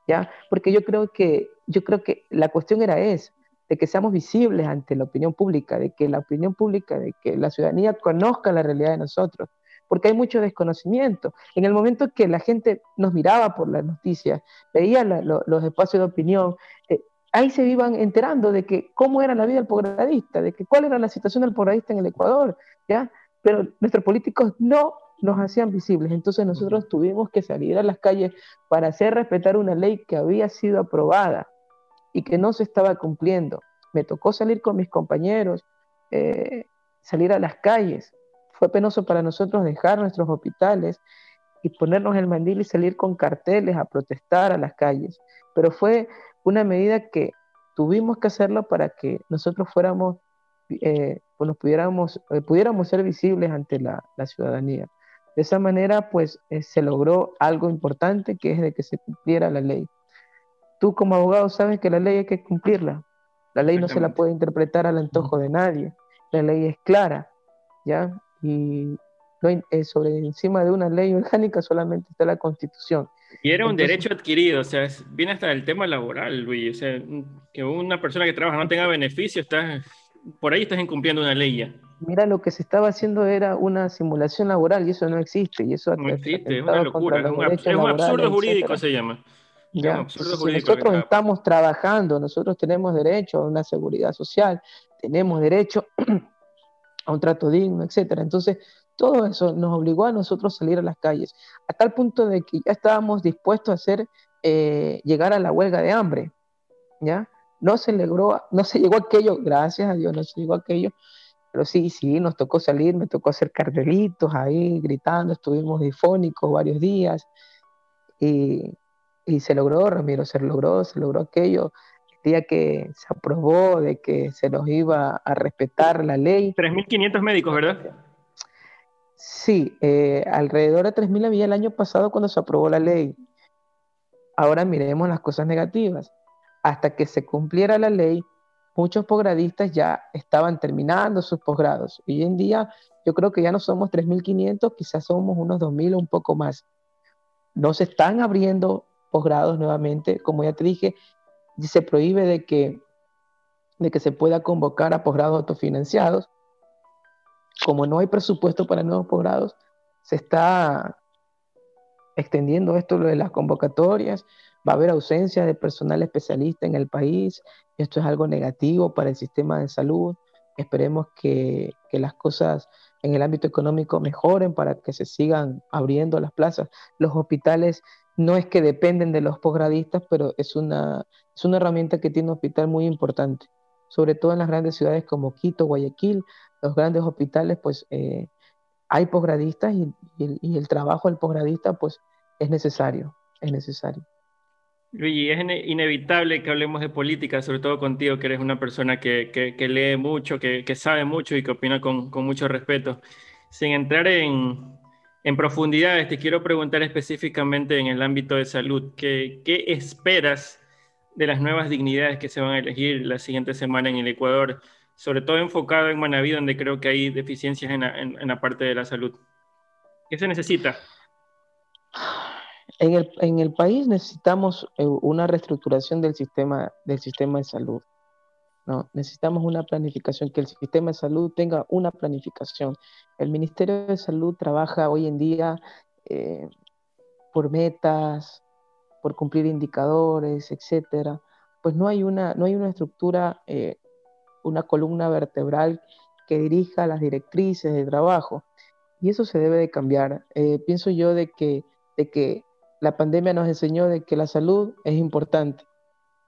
¿ya? Porque yo creo que, yo creo que la cuestión era esa, de que seamos visibles ante la opinión pública, de que la opinión pública, de que la ciudadanía conozca la realidad de nosotros, porque hay mucho desconocimiento. En el momento que la gente nos miraba por las noticias, veía los espacios de opinión, eh, ahí se iban enterando de que cómo era la vida del posgradista, de que cuál era la situación del posgradista en el Ecuador, ¿ya? Pero nuestros políticos no nos hacían visibles, entonces nosotros tuvimos que salir a las calles para hacer respetar una ley que había sido aprobada y que no se estaba cumpliendo. Me tocó salir con mis compañeros, eh, salir a las calles. Fue penoso para nosotros dejar nuestros hospitales y ponernos el mandil y salir con carteles a protestar a las calles. Pero fue una medida que tuvimos que hacerlo para que nosotros fuéramos, eh, pues pudiéramos, eh, pudiéramos ser visibles ante la, ciudadanía. De esa manera, pues eh, se logró algo importante, que es de que se cumpliera la ley. Tú como abogado sabes que la ley hay que cumplirla. La ley no se la puede interpretar al antojo de nadie. La ley es clara, ¿ya? Y no sobre encima de una ley orgánica solamente está la Constitución. Y era un derecho adquirido, o sea, viene hasta el tema laboral, Luis. O sea, que una persona que trabaja no tenga beneficio, está, por ahí estás incumpliendo una ley ya. Mira, lo que se estaba haciendo era una simulación laboral y eso no existe. Y eso no existe, es una locura, es un, absurdo jurídico se llama. Ya, nosotros estamos trabajando, nosotros tenemos derecho a una seguridad social, tenemos derecho a un trato digno, etcétera. Entonces, todo eso nos obligó a nosotros salir a las calles, a tal punto de que ya estábamos dispuestos a hacer, eh, llegar a la huelga de hambre, ¿ya? No se logró, no se llegó aquello, gracias a Dios no se llegó aquello, pero sí, sí, nos tocó salir, me tocó hacer cartelitos ahí, gritando, estuvimos difónicos varios días, y, y se logró, Ramiro, se logró, se logró aquello, el día que se aprobó de que se nos iba a respetar la ley. 3.500 médicos, ¿verdad? Sí, eh, alrededor de 3.000 había el año pasado cuando se aprobó la ley. Ahora miremos las cosas negativas. Hasta que se cumpliera la ley, muchos posgradistas ya estaban terminando sus posgrados. Hoy en día yo creo que ya no somos 3.500, quizás somos unos 2.000 o un poco más. No se están abriendo posgrados nuevamente, como ya te dije, se prohíbe de que, de que se pueda convocar a posgrados autofinanciados. Como no hay presupuesto para nuevos posgrados, se está extendiendo esto lo de las convocatorias, va a haber ausencia de personal especialista en el país, esto es algo negativo para el sistema de salud, esperemos que, que las cosas en el ámbito económico mejoren para que se sigan abriendo las plazas. Los hospitales no es que dependen de los posgradistas, pero es una, es una herramienta que tiene un hospital muy importante, sobre todo en las grandes ciudades como Quito, Guayaquil, los grandes hospitales, pues eh, hay posgradistas y, el trabajo del posgradista, pues es necesario, es necesario. Luigi, es inevitable que hablemos de política, sobre todo contigo, que eres una persona que, lee mucho, que, sabe mucho y que opina con mucho respeto. Sin entrar en, en, profundidades, te quiero preguntar específicamente en el ámbito de salud, ¿qué, ¿qué esperas de las nuevas dignidades que se van a elegir la siguiente semana en el Ecuador? sobre todo enfocado en Manaví, donde creo que hay deficiencias en la, parte de la salud. ¿Qué se necesita? En el, en el, país necesitamos eh, una reestructuración del sistema, del sistema de salud. ¿No? Necesitamos una planificación, que el sistema de salud tenga una planificación. El Ministerio de Salud trabaja hoy en día eh, por metas, por cumplir indicadores, etcétera. Pues no hay una, no hay una estructura eh, una columna vertebral que dirija las directrices de trabajo. Y eso se debe de cambiar. Eh, pienso yo de que, de que la pandemia nos enseñó de que la salud es importante.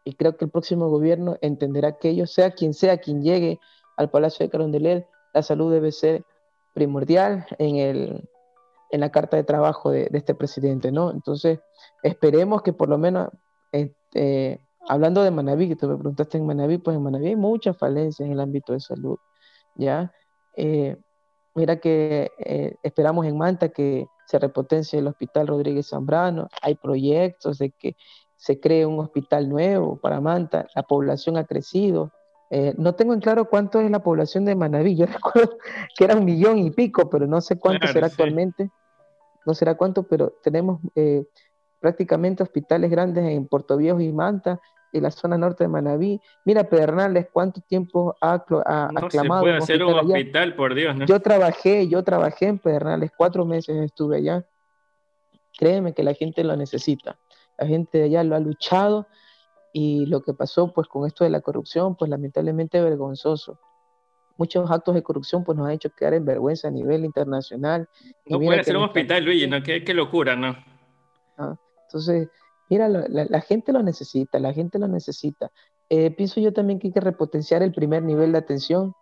Y creo que el próximo gobierno entenderá que ello, sea quien sea quien llegue al Palacio de Carondelet, la salud debe ser primordial en, el, en la carta de trabajo de, este presidente, ¿no? Entonces, esperemos que por lo menos, este, hablando de Manaví, que tú me preguntaste en Manaví, pues en Manaví hay muchas falencias en el ámbito de salud, ¿ya? Eh, mira que eh, esperamos en Manta que se repotencie el Hospital Rodríguez Zambrano, hay proyectos de que se cree un hospital nuevo para Manta, la población ha crecido, eh, no tengo en claro cuánto es la población de Manaví. Yo recuerdo que era un millón y pico, pero no sé cuánto será actualmente. No será cuánto, pero tenemos eh, prácticamente hospitales grandes en Puerto Viejo y Manta, en la zona norte de Manaví. Mira, Pedernales, cuánto tiempo ha, ha no aclamado. Se puede hacer un hospital, por Dios. Yo trabajé, yo trabajé en Pedernales, cuatro meses estuve allá. Créeme que la gente lo necesita. La gente de allá lo ha luchado y lo que pasó pues con esto de la corrupción, pues lamentablemente vergonzoso. Muchos actos de corrupción pues nos han hecho quedar en vergüenza a nivel internacional. No puede ser un hospital, Luigi, ¿no? Qué, qué locura, ¿no? Ah, entonces, mira, la, la, gente lo necesita, la gente lo necesita. Eh, pienso yo también que hay que repotenciar el primer nivel de atención,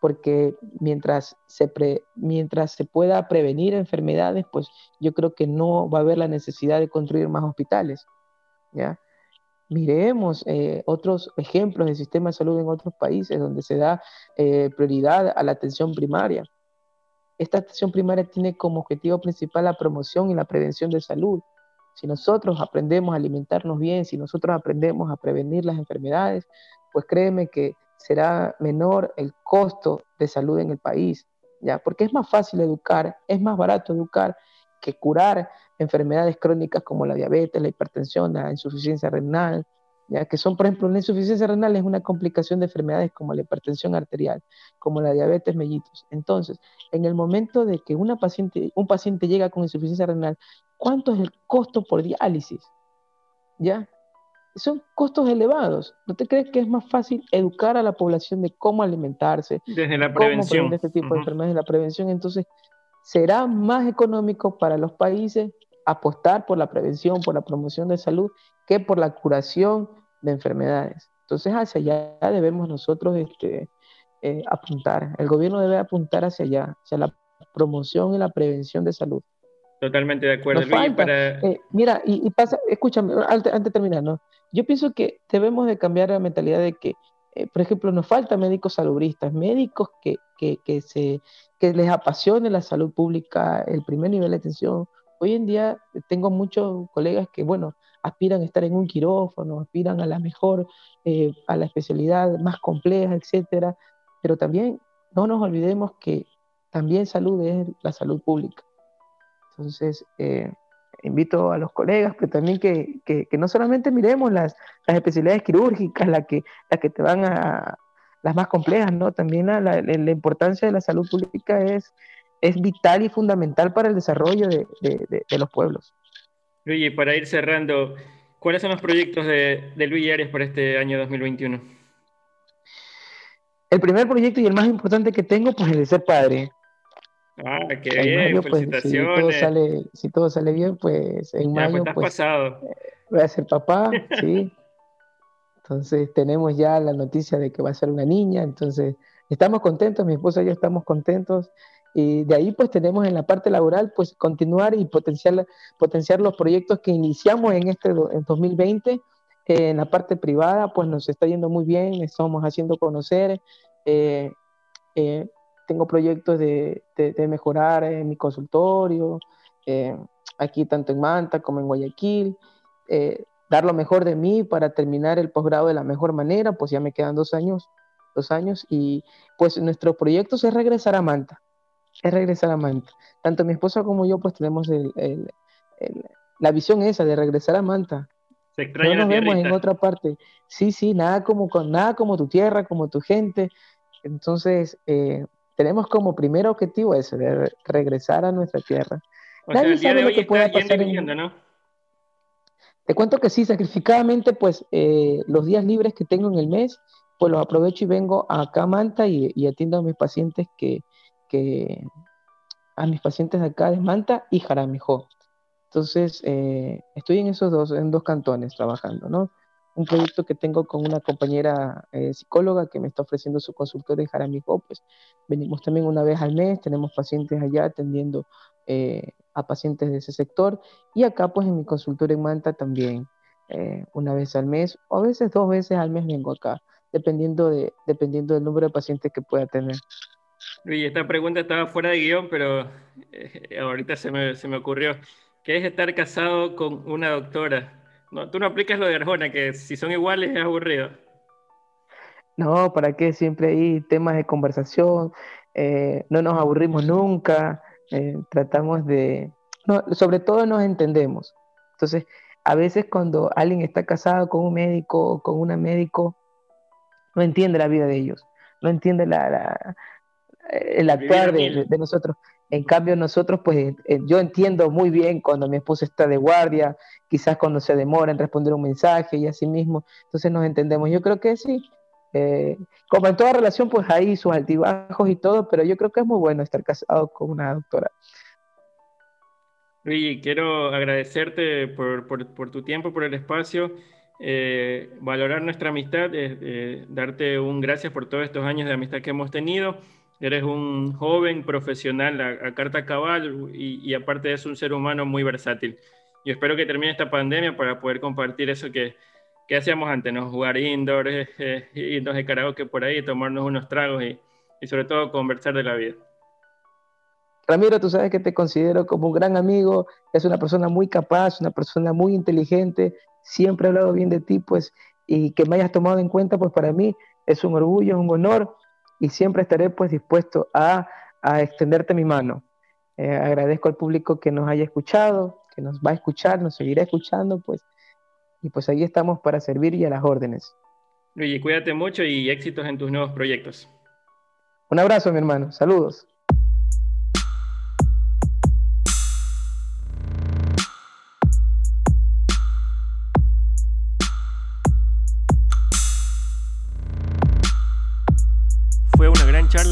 porque mientras se, mientras se pueda prevenir enfermedades, pues yo creo que no va a haber la necesidad de construir más hospitales, ¿ya? Miremos eh, otros ejemplos del sistema de salud en otros países donde se da eh, prioridad a la atención primaria. Esta atención primaria tiene como objetivo principal la promoción y la prevención de salud. Si nosotros aprendemos a alimentarnos bien, si nosotros aprendemos a prevenir las enfermedades, pues créeme que será menor el costo de salud en el país, ¿ya? Porque es más fácil educar, es más barato educar que curar enfermedades crónicas como la diabetes, la hipertensión, la insuficiencia renal, ya que son, por ejemplo, la insuficiencia renal es una complicación de enfermedades como la hipertensión arterial, como la diabetes mellitus. Entonces, en el momento de que una paciente, un paciente llega con insuficiencia renal, ¿cuánto es el costo por diálisis? ¿Ya? Son costos elevados. ¿No te crees que es más fácil educar a la población de cómo alimentarse? Desde la prevención. Cómo este tipo de enfermedades, la prevención. Entonces, será más económico para los países apostar por la prevención, por la promoción de salud, que por la curación de enfermedades. Entonces, hacia allá debemos nosotros este, eh, apuntar. El gobierno debe apuntar hacia allá, hacia la promoción y la prevención de salud. Totalmente de acuerdo. Eh, mira, y, pasa, escúchame, antes, de terminar, ¿no? Yo pienso que debemos de cambiar la mentalidad de que, eh, por ejemplo, nos falta médicos salubristas, médicos que, que, que, se, que les apasione la salud pública, el primer nivel de atención, Hoy en día tengo muchos colegas que, bueno, aspiran a estar en un quirófano, aspiran a la mejor, eh, a la especialidad más compleja, etcétera, pero también no nos olvidemos que también salud es la salud pública. Entonces, eh, invito a los colegas, pero también que, que, no solamente miremos las, las especialidades quirúrgicas, las que, las que te van a, las más complejas, ¿no? También la, la importancia de la salud pública es es vital y fundamental para el desarrollo de, los pueblos. Luigi, para ir cerrando, ¿cuáles son los proyectos de, de Luigi Arias para este año 2021? El primer proyecto y el más importante que tengo, pues, es el de ser padre. Ah, qué bien, pues, felicitaciones. si, todo sale, bien, pues en ya, mayo pues, pues, pasado. voy a ser papá, sí. Entonces tenemos ya la noticia de que va a ser una niña, entonces estamos contentos, mi esposa y yo estamos contentos. Y de ahí pues tenemos en la parte laboral pues continuar y potenciar, potenciar los proyectos que iniciamos en este en 2020. en la parte privada pues nos está yendo muy bien, estamos haciendo conocer. Eh, eh, tengo proyectos de, de, mejorar en mi consultorio, eh, aquí tanto en Manta como en Guayaquil, dar lo mejor de mí para terminar el posgrado de la mejor manera, pues ya me quedan dos años, dos años y pues nuestro proyecto es regresar a Manta es regresar a Manta. Tanto mi esposa como yo, pues tenemos la visión esa de regresar a Manta. Se extraña no nos vemos en otra parte. Sí, sí, nada como, nada como tu tierra, como tu gente. Entonces, eh, tenemos como primer objetivo ese, de regresar a nuestra tierra. Nadie sabe lo que pueda pasar. ¿no? Te cuento que sí, sacrificadamente, pues eh, los días libres que tengo en el mes, pues los aprovecho y vengo acá a Manta y, atiendo a mis pacientes que, a mis pacientes de acá de Manta y Jaramijó. Entonces, eh, estoy en esos dos, en dos cantones trabajando, ¿no? Un proyecto que tengo con una compañera eh, psicóloga que me está ofreciendo su consultorio en Jaramijó, pues venimos también una vez al mes, tenemos pacientes allá atendiendo eh, a pacientes de ese sector y acá pues en mi consultorio en Manta también una vez al mes o a veces dos veces al mes vengo acá, dependiendo, de, dependiendo del número de pacientes que pueda tener. Y esta pregunta estaba fuera de guion, pero ahorita se me, se me ocurrió. ¿Qué es estar casado con una doctora? No, tú no aplicas lo de Arjona, que si son iguales es aburrido. No, ¿para qué? Siempre hay temas de conversación, eh, no nos aburrimos nunca, eh, tratamos de... sobre todo nos entendemos. Entonces, a veces cuando alguien está casado con un médico o con una médico, no entiende la vida de ellos, no entiende la, el actuar de, de, nosotros. En cambio, nosotros, pues eh, yo entiendo muy bien cuando mi esposa está de guardia, quizás cuando se demora en responder un mensaje y así mismo, entonces nos entendemos. Yo creo que sí, eh, como en toda relación, pues hay sus altibajos y todo, pero yo creo que es muy bueno estar casado con una doctora. Luigi, quiero agradecerte por, por, tu tiempo, por el espacio, eh, valorar nuestra amistad, darte un gracias por todos estos años de amistad que hemos tenido Eres un joven profesional a, carta cabal y, aparte de eso un ser humano muy versátil. Yo espero que termine esta pandemia para poder compartir eso que, que hacíamos antes, ¿no? jugar indoor, eh, eh, irnos de karaoke por ahí, tomarnos unos tragos y, y sobre todo conversar de la vida. Ramiro, tú sabes que te considero como un gran amigo, es una persona muy capaz, una persona muy inteligente, siempre he hablado bien de ti, pues, y que me hayas tomado en cuenta, pues para mí es un orgullo, es un honor, y siempre estaré pues dispuesto a, extenderte mi mano. Eh, agradezco al público que nos haya escuchado, que nos va a escuchar, nos seguirá escuchando, pues, y pues ahí estamos para servir y a las órdenes. Luigi, cuídate mucho y éxitos en tus nuevos proyectos. Un abrazo, mi hermano. Saludos.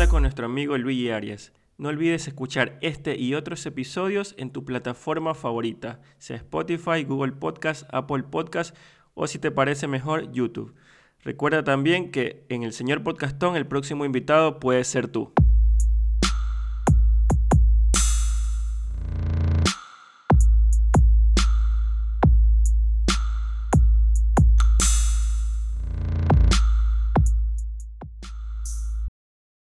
Con nuestro amigo Luigi Arias. No olvides escuchar este y otros episodios en tu plataforma favorita, sea Spotify, Google Podcast, Apple Podcast o si te parece mejor, YouTube. Recuerda también que en el señor Podcastón el próximo invitado puede ser tú.